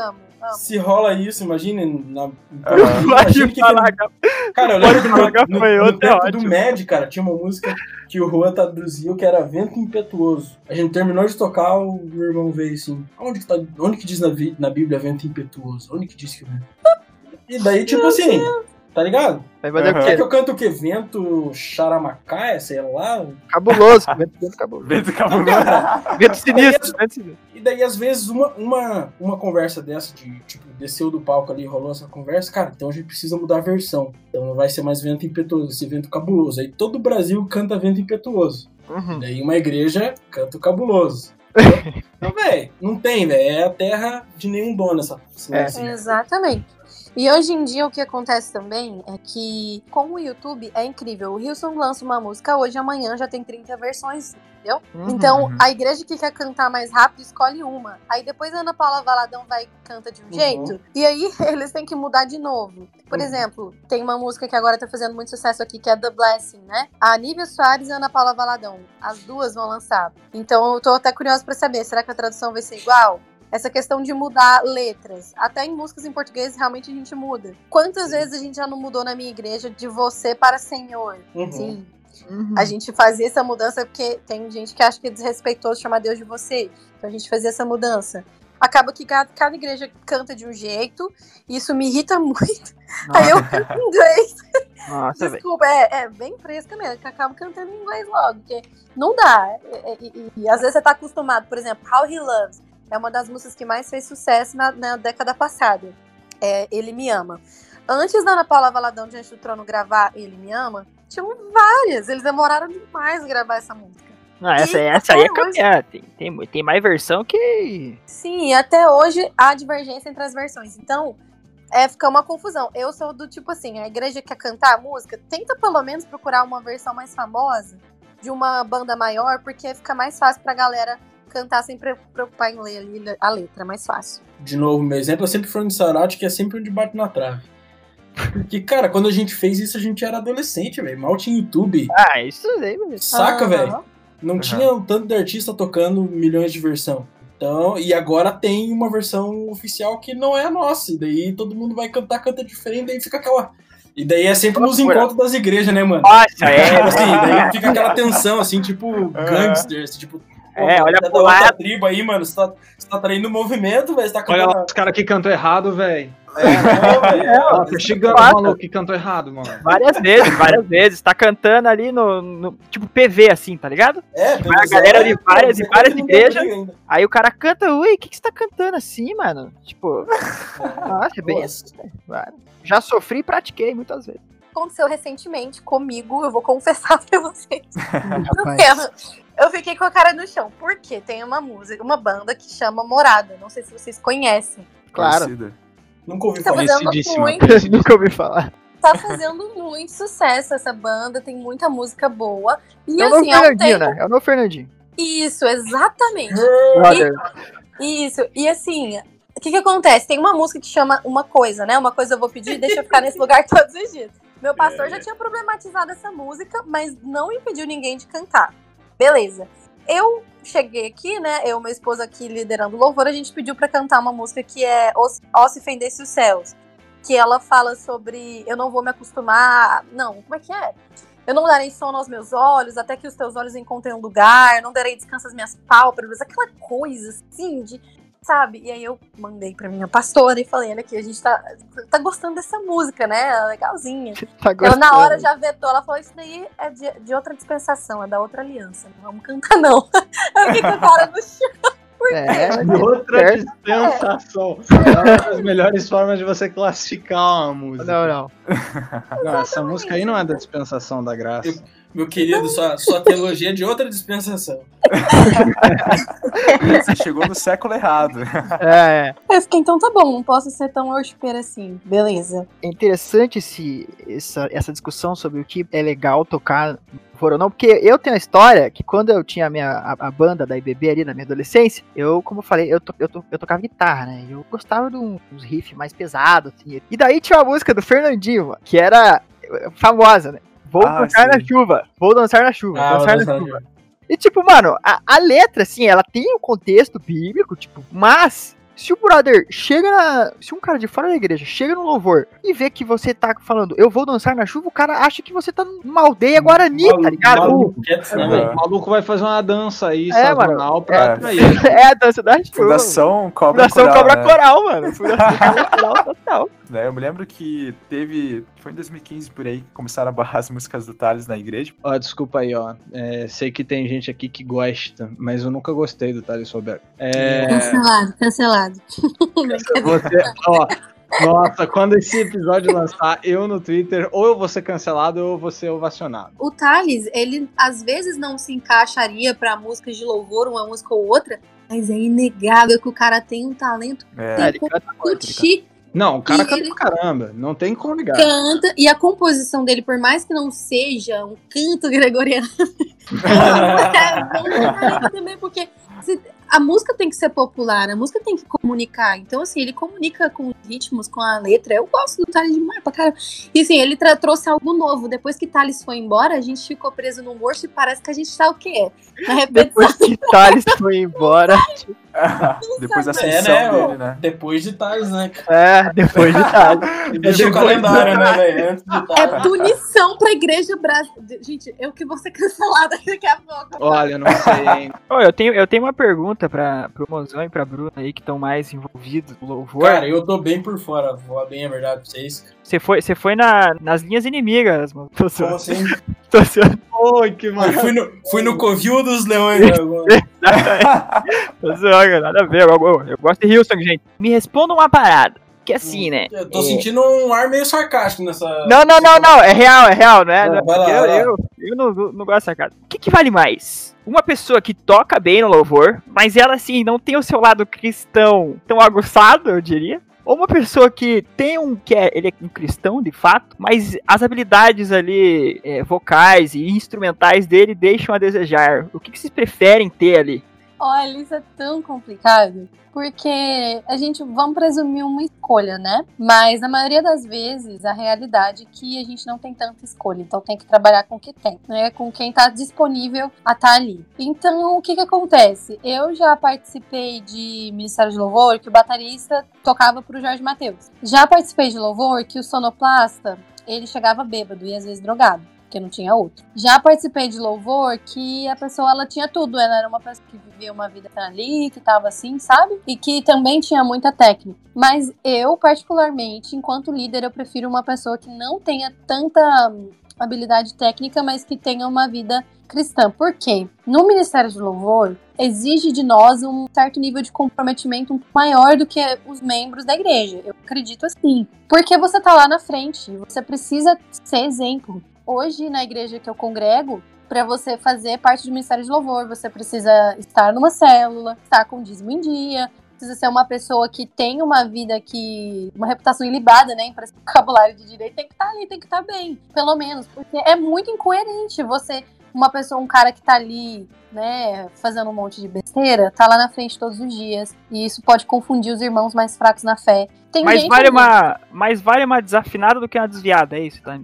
amo. Se rola isso, imagine. Na... Ah, imagine que falar, tem- cara. Cara, eu lembro que falar no, no, gafanhoto, no é tempo do. MED, cara, tinha uma música que o Juan traduziu que era vento impetuoso. A gente terminou de tocar, o meu irmão veio assim, onde que, tá, onde que diz na, na Bíblia vento impetuoso? Onde que diz que o vento? E daí, tipo assim, tá ligado? Vai fazer Aham. o Quer que quê? eu canto o quê? Vento charamacaia, sei lá? Cabuloso. Vento, vento cabuloso. Vento cabuloso. Vento sinistro. Vento sinistro. E daí, às vezes, uma, uma, uma conversa dessa, de tipo, desceu do palco ali, rolou essa conversa, cara, então a gente precisa mudar a versão. Então não vai ser mais vento impetuoso, esse vento cabuloso. Aí todo o Brasil canta vento impetuoso. Uhum. Daí uma igreja canta o cabuloso. Então, velho, não tem, velho. É a terra de nenhum dono essa. É. negócio. Exatamente. E hoje em dia o que acontece também é que com o YouTube é incrível. O Wilson lança uma música hoje, amanhã já tem 30 versões, entendeu? Uhum. Então a igreja que quer cantar mais rápido escolhe uma. Aí depois a Ana Paula Valadão vai e canta de um Uhum. jeito. E aí eles têm que mudar de novo. Por Uhum. exemplo, tem uma música que agora tá fazendo muito sucesso aqui, que é The Blessing, né? A Nívia Soares e a Ana Paula Valadão. As duas vão lançar. Então eu tô até curiosa pra saber, será que a tradução vai ser igual? Essa questão de mudar letras. Até em músicas em português, realmente a gente muda. Quantas vezes a gente já não mudou na minha igreja de você para Senhor? Uhum. Sim. Uhum. A gente fazia essa mudança porque tem gente que acha que é desrespeitoso chamar Deus de você. Então a gente fazia essa mudança. Acaba que cada, cada igreja canta de um jeito, e isso me irrita muito. Aí eu canto em inglês. Nossa. Desculpa, é, é bem fresca mesmo, que acabo cantando em inglês logo, porque não dá. E, e- e às vezes você tá acostumado, por exemplo, How He Loves é uma das músicas que mais fez sucesso na, na década passada. É, Ele Me Ama. Antes da Ana Paula Valadão Diante do Trono gravar Ele Me Ama, tinham várias. Eles demoraram demais a gravar essa música. Não, essa, E essa aí é hoje- caminhar. Tem, tem, tem mais versão que. Sim, até hoje há divergência entre as versões. Então, é, fica uma confusão. Eu sou do tipo assim, a igreja quer cantar a música, tenta pelo menos procurar uma versão mais famosa de uma banda maior, porque fica mais fácil pra galera cantar sem pre- preocupar em ler ali a letra, é mais fácil. De novo, meu exemplo é sempre Frank Sarati, que é sempre onde bate na trave. Porque, cara, quando a gente fez isso, a gente era adolescente, velho. Mal tinha YouTube. Ah, isso aí, velho. Saca, Aham. velho? Não tinha um tanto de artista tocando milhões de versão. Então, e agora tem uma versão oficial que não é a nossa. E daí todo mundo vai cantar, canta diferente, daí fica aquela. E daí é sempre nos encontros das igrejas, né, mano? Nossa, Tipo é. assim, daí fica aquela tensão, assim, tipo, gangsters, tipo. Pô, É, olha outra lado. tribo aí, mano. Você tá, você tá traindo movimento, velho. Tá Olha cantando. lá, os caras que cantam errado, velho. É, não, velho. Ó, tá chegando o maluco que cantou errado, mano. Várias vezes, várias vezes. Tá cantando ali no, no- Tipo PV, assim, tá ligado? É, a galera de várias e várias igrejas. Aí o cara canta, ui, o que, que você tá cantando assim, mano? Tipo, nossa, é bem assim. velho. Já sofri e pratiquei muitas vezes. Aconteceu recentemente comigo, eu vou confessar pra vocês. Rapaz. Eu fiquei com a cara no chão, porque tem uma música, uma banda que chama Morada. Não sei se vocês conhecem. Claro. Conhecida. Nunca ouvi Tá falar. Conhecidíssima. muito Nunca ouvi falar. tá fazendo muito sucesso essa banda, tem muita música boa. E É o assim, Fernandinho, tempo. né? É o novo Fernandinho. Isso, exatamente. Brother. Isso. E assim, o que que acontece? Tem uma música que chama Uma Coisa, né? Uma coisa eu vou pedir, deixa eu ficar nesse lugar todos os dias. Meu pastor já tinha problematizado essa música, mas não impediu ninguém de cantar. Beleza. Eu cheguei aqui, né? Eu e meu esposo aqui liderando o louvor, a gente pediu pra cantar uma música que é Ó Se Fendesse os Céus. Que ela fala sobre eu não vou me acostumar. Não, como é que é? Eu não darei sono aos meus olhos, até que os teus olhos encontrem um lugar, eu não darei descanso às minhas pálpebras, aquela coisa assim de. Sabe? E aí eu mandei pra minha pastora e falei, olha aqui, a gente tá, tá gostando dessa música, né? Legalzinha. Tá Ela na hora já vetou, ela falou, isso daí é de, de outra dispensação, é da outra aliança. Não vamos cantar, não. Eu fiquei com a cara no chão. É, De outra certo. dispensação. É uma das melhores formas de você classificar uma música. Não, não. Não, essa música aí não é da dispensação da graça. Meu querido, sua, sua teologia é de outra dispensação. Você chegou no século errado. É, é. Eu fiquei, então tá bom, não posso ser tão worshiper assim. Beleza. É interessante esse, essa, essa discussão sobre o que é legal tocar ou não, porque eu tenho a história que quando eu tinha a, minha, a, a banda da IBB ali na minha adolescência, eu, como eu falei, eu, to, eu, to, eu tocava guitarra, né? Eu gostava de um- uns riffs mais pesados, assim. E daí tinha uma música do Fernandinho, que era famosa, né? Vou Ah, dançar na sim. chuva, vou dançar na chuva, Ah, dançar na dançar na chuva. E tipo, mano, a, a letra, assim, ela tem um contexto bíblico, tipo, mas Se o brother chega. Se um cara de fora da igreja chega no louvor e vê que você tá falando, eu vou dançar na chuva, o cara acha que você tá numa aldeia Guarani, tá ligado? Maluco, quieto, né, O velho? maluco vai fazer uma dança aí, É, sazonal, pra É. atrair. É a dança da chuva. Fundação Cobra Fundação Coral, Cobra né? Coral, mano. Fundação Cobra Coral total. Né, Eu me lembro que teve. Foi em 2015 por aí que começaram a barrar as músicas do Thales na igreja. Ó, desculpa aí, ó. É, sei que tem gente aqui que gosta, mas eu nunca gostei do Thales Roberto. É, Cancelado, cancelado. você, ó. Nossa, quando esse episódio lançar, eu no Twitter, ou eu vou ser cancelado ou eu vou ser ovacionado. O Thales, ele às vezes não se encaixaria pra músicas de louvor, uma música ou outra, mas é inegável que o cara tem um talento É, É, ele canta canta. curtir, Não, o cara E canta ele- pra caramba. Não tem como ligar. canta, e a composição dele, por mais que não seja um canto gregoriano, é bom também, porque se- a música tem que ser popular, a música tem que comunicar. Então, assim, ele comunica com os ritmos, com a letra. Eu gosto do Thales demais pra caramba. E assim, ele trouxe algo novo. Depois que Thales foi embora, a gente ficou preso no morso e parece que a gente tá o quê? Na repetição. Depois que Thales foi embora. Depois da É, ascensão né? dele, né? Depois de Thales, né? É, depois de Thales. Deixa o depois calendário, né, velho? Antes de É punição pra igreja brasileira. Gente, eu que vou ser cancelada daqui a pouco. Olha, não sei, hein? Ô, eu, tenho, eu tenho uma pergunta pra, pro Mozão e pra Bruna aí que estão mais envolvidos no louvor. Cara, eu tô bem por fora, vou bem a verdade pra vocês. Você foi, você foi na, nas linhas inimigas, mano. Tô Como assim? tô zoando, Oi, que Eu maravilha. fui no, fui no Covil dos Leões. né, agora. tô zoando, nada a ver. Eu, eu- eu gosto de Houston, gente. Me responda uma parada. Que assim, né? Eu tô sentindo um ar meio sarcástico nessa. Não, não, não, não. É real, é real, não é? Não, lá, eu, vai lá. eu, eu não, não gosto dessa cara. O que, que vale mais? Uma pessoa que toca bem no louvor, mas ela, assim, não tem o seu lado cristão tão aguçado, eu diria. Ou uma pessoa que tem um. que é, ele é um cristão de fato, mas as habilidades ali é, vocais e instrumentais dele deixam a desejar. O que, que vocês preferem ter ali? Olha, isso é tão complicado. Porque a gente, vamos presumir uma escolha, né? Mas na maioria das vezes, a realidade é que a gente não tem tanta escolha. Então tem que trabalhar com o que tem, né? Com quem tá disponível a estar ali. Então, o que que acontece? Eu já participei de Ministério de Louvor que o baterista tocava pro Jorge Matheus. Já participei de louvor que o sonoplasta, ele chegava bêbado e às vezes drogado porque não tinha outro. Já participei de louvor que a pessoa ela tinha tudo, ela era uma pessoa que vivia uma vida ali, que tava assim, sabe? E que também tinha muita técnica. Mas eu, particularmente, enquanto líder, eu prefiro uma pessoa que não tenha tanta habilidade técnica, mas que tenha uma vida cristã. Por quê? No Ministério de Louvor, exige de nós um certo nível de comprometimento maior do que os membros da igreja. Eu acredito assim. Porque você tá lá na frente, você precisa ser exemplo. Hoje, na igreja que eu congrego, para você fazer parte do Ministério de Louvor, você precisa estar numa célula, estar com dízimo em dia, precisa ser uma pessoa que tem uma vida que. uma reputação ilibada, né? Para esse vocabulário de direito, tem que estar ali, tem que estar bem, pelo menos. Porque é muito incoerente você, uma pessoa, um cara que tá ali, né, fazendo um monte de besteira, tá lá na frente todos os dias. E isso pode confundir os irmãos mais fracos na fé. Tem Mas vale, uma, mais vale uma desafinada do que uma desviada, é isso, tá?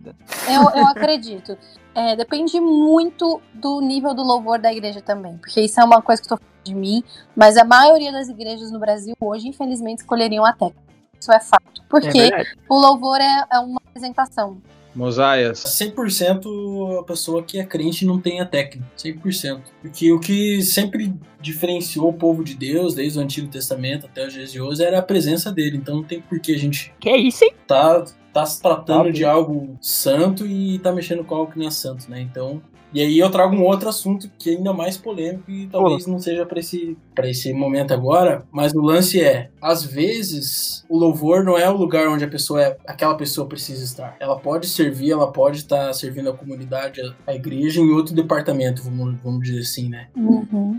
Eu, eu acredito. É, depende muito do nível do louvor da igreja também. Porque isso é uma coisa que eu tô falando de mim. Mas a maioria das igrejas no Brasil hoje, infelizmente, escolheriam a técnica. Isso é fato. É Porque verdade. o louvor é, é uma apresentação. Mosaias. 100% a pessoa que é crente não tem a técnica. 100%. Porque o que sempre diferenciou o povo de Deus, desde o Antigo Testamento até os dias de hoje, era a presença dele. Então não tem por que a gente Que é isso, hein? tá, tá se tratando Tá de algo santo e tá mexendo com algo que não é santo, né? Então. E aí eu trago um outro assunto que é ainda mais polêmico e talvez não seja para esse, pra esse momento agora, mas o lance é, às vezes o louvor não é o lugar onde a pessoa é, aquela pessoa precisa estar. Ela pode servir, ela pode estar servindo a comunidade, a, a igreja em outro departamento, vamos, vamos dizer assim, né?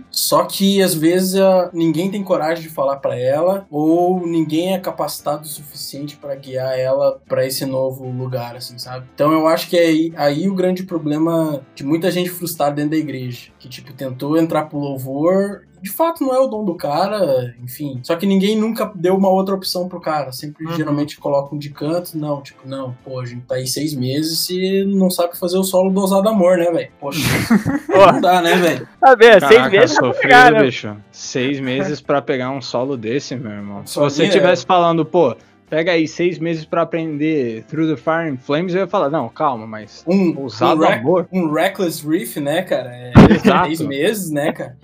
Só que às vezes a- ninguém tem coragem de falar pra ela ou ninguém é capacitado o suficiente pra guiar ela pra esse novo lugar, assim, sabe? Então eu acho que é aí, aí o grande problema de muita gente frustrada dentro da igreja, que tipo tentou entrar pro louvor de fato não é o dom do cara, enfim. Só que ninguém nunca deu uma outra opção pro cara. Sempre uhum. geralmente colocam de canto. Não, tipo, não, pô, a gente tá aí seis meses e não sabe fazer o solo do Ousado Amor, né, velho? Poxa, não dá, né, velho? Tá vendo? Seis meses sofrido, pegar, né? bicho. Seis meses pra pegar um solo desse, meu irmão. Se você estivesse é. falando, pô, pega aí seis meses para aprender Through the Fire and Flames, eu ia falar, não, calma, mas um, usado um amor. Um Reckless Riff, né, cara? É, seis meses, né, cara?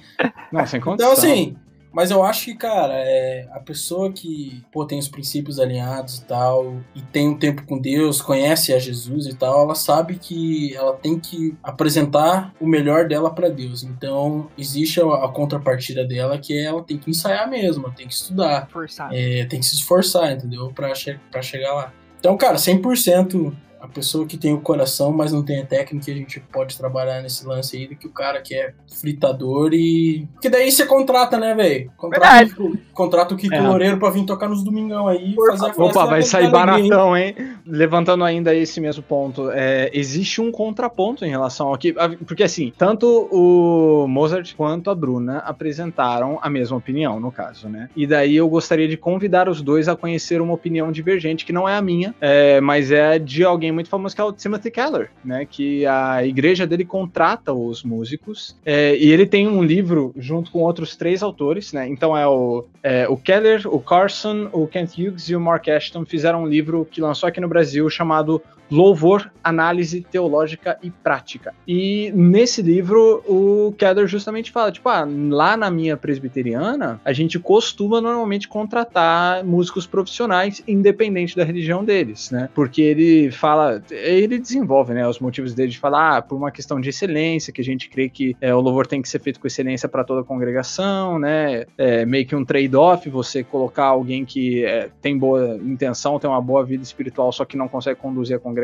Não, sem condição. Então, assim, mas eu acho que, cara, é, a pessoa que pô, tem os princípios alinhados e tal, e tem um tempo com Deus, conhece a Jesus e tal, ela sabe que ela tem que apresentar o melhor dela para Deus. Então, existe a, a, contrapartida dela que é ela tem que ensaiar mesmo, tem que estudar. É, tem que se esforçar, entendeu? Pra, che pra chegar lá. Então, cara, 100% a pessoa que tem o coração, mas não tem a técnica, a gente pode trabalhar nesse lance aí do que o cara que é fritador e. Porque daí você contrata, né, velho? Contrata, o, contrata o Kiko é. Loureiro pra vir tocar nos domingão aí fazer a festa. Opa, vai sair baratão, hein? Levantando ainda esse mesmo ponto. É, existe um contraponto em relação ao que. Porque assim, tanto o Mozart quanto a Bruna apresentaram a mesma opinião, no caso, né? E daí eu gostaria de convidar os dois a conhecer uma opinião divergente, que não é a minha, é, mas é de alguém muito famoso que é o Timothy Keller, né? Que a igreja dele contrata os músicos é, e ele tem um livro junto com outros três autores, né? Então é o, é, o Keller, o Carson, o Kent Hughes e o Mark Ashton fizeram um livro que lançou aqui no Brasil chamado Louvor, Análise Teológica e Prática. E nesse livro, o Keller justamente fala, tipo, ah, lá na minha presbiteriana, a gente costuma normalmente contratar músicos profissionais, independente da religião deles, né? Porque ele fala, ele desenvolve, né, os motivos dele de falar, ah, por uma questão de excelência, que a gente crê que é, o louvor tem que ser feito com excelência para toda a congregação, né? É, meio que um trade-off, você colocar alguém que é, tem boa intenção, tem uma boa vida espiritual, só que não consegue conduzir a congregação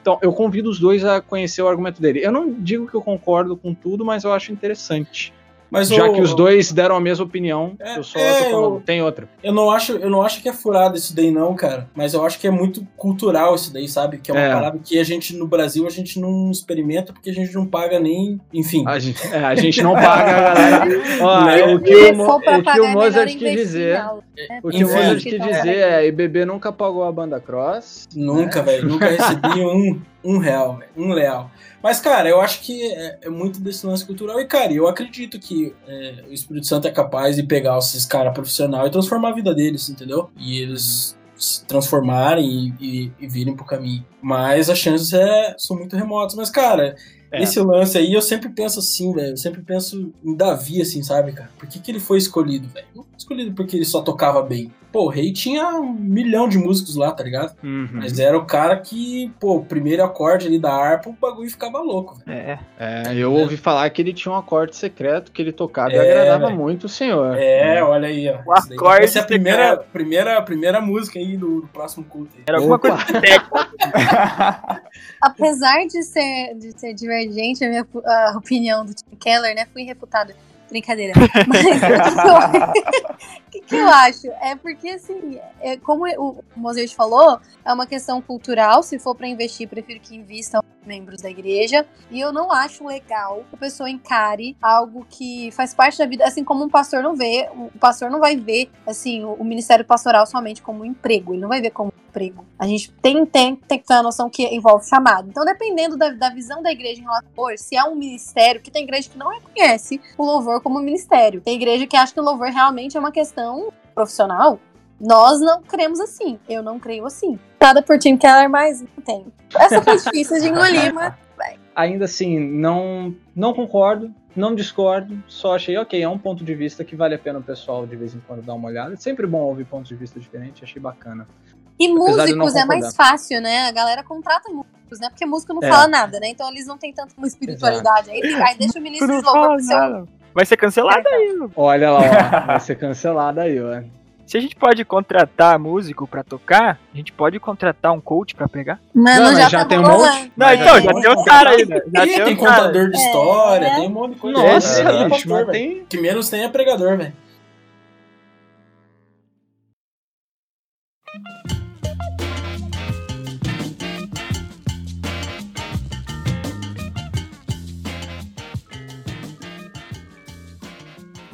Então, eu convido os dois a conhecer o argumento dele. Eu não digo que eu concordo com tudo, mas eu acho interessante. Mas Já o... que os dois deram a mesma opinião, é, eu só é, falando, eu, tem outra. Eu não, acho, eu não acho que é furado isso daí, não, cara. Mas eu acho que é muito cultural isso daí, sabe? Que é uma é. parada que a gente, no Brasil, a gente não experimenta porque a gente não paga nem. Enfim. A gente, é, a gente não paga, galera. Ó, né? o que o, o, que o é Mozart quis dizer. Né? O que o Mozart quis dizer é: IBB nunca pagou a banda cross. Nunca, né? velho. Nunca recebi um, um real, um real. Mas, cara, eu acho que é, é, muito desse lance cultural. E, cara, eu acredito que é, o Espírito Santo é capaz de pegar esses caras profissionais e transformar a vida deles, entendeu? E eles se transformarem e, e, e virem pro caminho. Mas as chances é, são muito remotas. Mas, cara, é. esse lance aí eu sempre penso assim, velho. Eu sempre penso em Davi, assim, sabe, cara? Por que, que ele foi escolhido, velho? Não foi escolhido porque ele só tocava bem. Pô, o Rei tinha um milhão de músicos lá, tá ligado? Uhum. Mas era o cara que, pô, o primeiro acorde ali da harpa, o bagulho ficava louco. É. é, eu ouvi falar que ele tinha um acorde secreto que ele tocava é, e agradava véio. muito o senhor. É, olha aí, ó. O acorde Essa é a primeira, primeira, primeira música aí do, do próximo culto. Aí. Era alguma Opa. coisa Apesar de ser, de ser divergente a minha a opinião do Tim Keller, né, fui refutada Brincadeira. Mas o que, que, eu acho? É porque, assim, é, como o Mozart falou, é uma questão cultural. Se for para investir, prefiro que invistam membros da igreja. E eu não acho legal que a pessoa encare algo que faz parte da vida, assim como um pastor não vê. O pastor não vai ver, assim, o, o ministério pastoral somente como um emprego. Ele não vai ver como um emprego. A gente tem, tem, tem que ter a noção que envolve chamado. Então, dependendo da, da visão da igreja em relação ao se é um ministério, que tem igreja que não reconhece o louvor louvor como ministério. Tem igreja que acha que o louvor realmente é uma questão profissional. Nós não cremos assim. Eu não creio assim. Nada por Tim Keller, mas não tem. Essa foi difícil de engolir, mas. Ainda assim, não, não concordo, não discordo, só achei, ok, é um ponto de vista que vale a pena o pessoal de vez em quando dar uma olhada. É sempre bom ouvir pontos de vista diferentes, achei bacana. E músicos é mais fácil, né? A galera contrata músicos, né? Porque músico não é. fala nada, né? Então eles não têm tanta espiritualidade. Aí, aí, deixa o ministro de louvor pro seu, Vai ser cancelado aí. Olha lá, ó. vai ser cancelado aí, ó. Se a gente pode contratar músico pra tocar, a gente pode contratar um coach pra pregar? Mano, não, já, já tá tem um monte. Não, então, já tem um cara aí, né? Já tem, tem contador de história, é. tem um monte de coisa. Nossa, é, bicho, mas tem... Que menos tem é pregador, velho.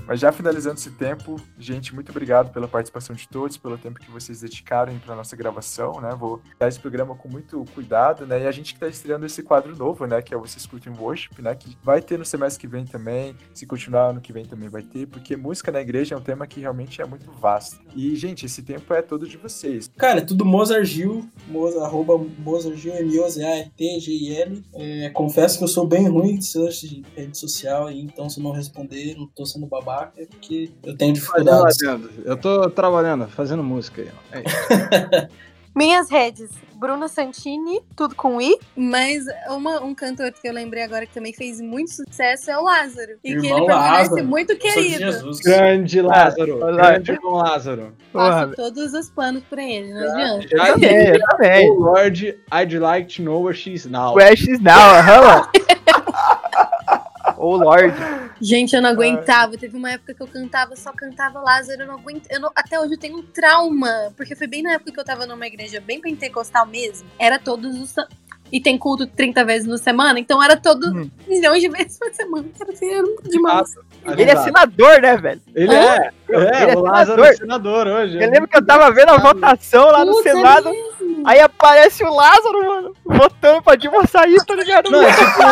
Mas já finalizando esse tempo, gente, muito obrigado pela participação de todos, pelo tempo que vocês dedicaram para nossa gravação, né? Vou dar esse programa com muito cuidado, né? E a gente que está estreando esse quadro novo, né? Que é Você Escuta em Worship, né? Que vai ter no semestre que vem também, se continuar ano que vem também vai ter, porque música na igreja é um tema que realmente é muito vasto. E, gente, esse tempo é todo de vocês. Cara, é tudo Mozart Gil, Moza, arroba Mozart Gil, M-O-Z-A-T-G-I-L. É, confesso que eu sou bem ruim de search de rede social, e então se não responder, não tô sendo babaca, é porque eu tenho dificuldades. Eu tô trabalhando, fazendo música aí. ó. É. Minhas redes, Bruna Santini, tudo com I. Mas uma- um cantor que eu lembrei agora que também fez muito sucesso é o Lázaro. E que Irmão ele permanece Lázaro. muito querido. Jesus. Grande Lázaro. Grande irmão Lázaro. Porra, todos os panos pra ele, não adianta. eu também, eu também. Oh Lord, I'd like to know where she's now. Questions now, aham. Oh Lord. Gente, eu não aguentava. Teve uma época que eu cantava, só cantava Lázaro. Eu não aguento. Eu não- até hoje eu tenho um trauma. Porque foi bem na época que eu tava numa igreja bem pentecostal mesmo. Era todos os. E tem culto 30 vezes na semana, então era todo Hum. milhões de vezes por semana. Era assim, era muito demais. Ele é senador, né, velho? Ele é. É, Ele é o Lázaro senador. é senador hoje. Eu lembro que eu tava vendo a votação lá no Putz, é Senado. mesmo. Aí aparece o Lázaro, mano, votando pra Dilma sair, tá ligado? Não, é tipo.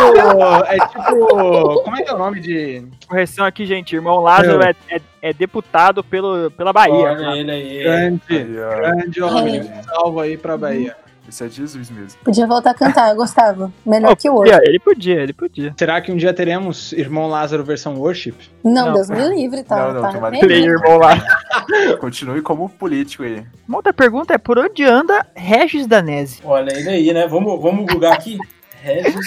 É tipo. Como é que é o nome de. Correção aqui, gente. Irmão Lázaro é, é, é deputado pelo, pela Bahia. Olha ele aí. Grande. Grande homem. Salvo aí pra Bahia. Isso é Jesus mesmo. Podia voltar a cantar, eu gostava. Melhor Pô, que o hoje. podia, ele podia, ele podia. Será que um dia teremos Irmão Lázaro versão worship? Não, Não. Deus me livre, tá? Não, não, tá tomara nem que Tem irmão lá. Continue como político aí. Uma outra pergunta é por onde anda Regis Danese? Olha ele aí, né? Vamos, vamos googar aqui. Regis.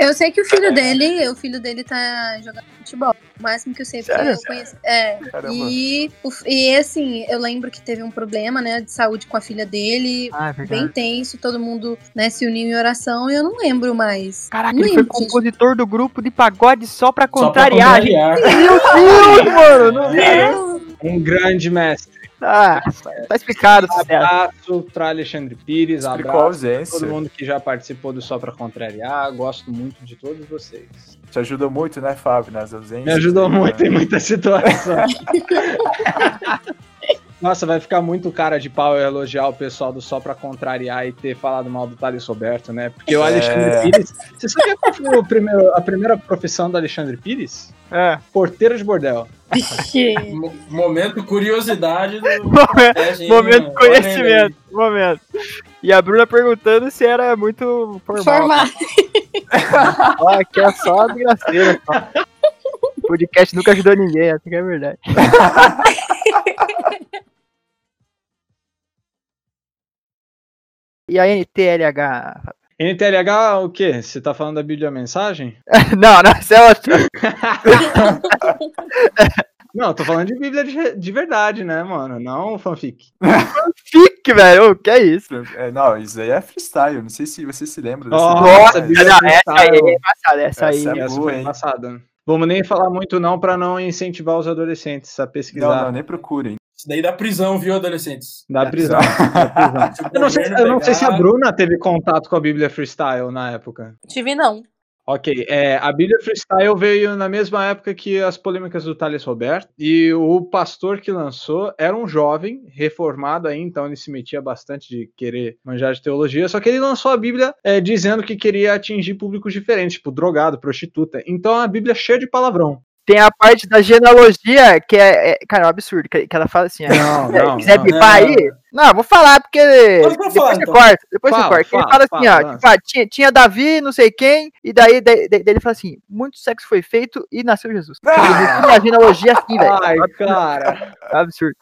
Eu sei que o filho dele, o filho dele tá jogando futebol. O máximo que eu sei, porque Sério? eu conheço. É. Caramba. E, o- e assim, eu lembro que teve um problema, né, de saúde com a filha dele. Ah, é Bem tenso, todo mundo né, se uniu em oração e eu não lembro mais. Caraca, Não ele foi lembro, gente. compositor do grupo de pagode só pra Só pra contrariar. contrariar. Meu Deus, mano. Não... Um grande mestre. Ah, tá explicado, sucesso. Abraço pra Alexandre Pires. Explicou a Abraço pra ausência. todo mundo que já participou do Só Pra Contrariar. Gosto muito de todos vocês. Te ajudou muito, né, Fábio, nas ausências. Me ajudou aí, muito né? em muitas situações. Nossa, vai ficar muito cara de pau eu elogiar o pessoal do Só Pra Contrariar e ter falado mal do Thales Roberto, né? Porque o É. Alexandre Pires. Você sabia qual foi o primeiro- a primeira profissão do Alexandre Pires? É. Porteiro de bordel. Momento curiosidade do. Momento, É, de conhecimento. Momento. E a Bruna perguntando se era muito formal. Formar. Ó, aqui é só graceira. Só. O podcast nunca ajudou ninguém, essa que é a verdade. E a NTLH? NTLH, o quê? Você tá falando da Bíblia Mensagem? Não, não, isso é outra. Não, eu tô falando de Bíblia de, de verdade, né, mano? Não fanfic. Fique, velho. O que é isso? É, não, isso aí é freestyle. Não sei se você se lembra Nossa, Nossa, Bíblia Não, essa aí freestyle. é embaçada, essa aí. Essa é Essa boa, passada. Vamos nem falar muito não pra não incentivar os adolescentes a Não, pesquisar. não, nem procurem. Isso daí dá prisão, viu, adolescentes? Da prisão. da prisão. Se o Eu não, sei, eu não sei se a Bruna teve contato com a Bíblia Freestyle na época. Tive não. Ok, é, a Bíblia Freestyle veio na mesma época que as polêmicas do Thales Roberto, e o pastor que lançou era um jovem, reformado aí, então ele se metia bastante de querer manjar de teologia, só que ele lançou a Bíblia é, dizendo que queria atingir públicos diferentes, tipo drogado, prostituta. Então a Bíblia é cheia de palavrão. Tem a parte da genealogia que é, é- cara, é um absurdo, que, que ela fala assim, Não, se não, quiser não. bipar Não. aí, não, vou falar porque depois falar, você então. corta, depois Fala, você corta. Ele fala, fala assim, ó, tipo, ah, tinha, tinha Davi, não sei quem, e daí, daí, daí ele fala assim, muito sexo foi feito e nasceu Jesus. Resume a genealogia assim, velho. Ai, cara. Absurdo.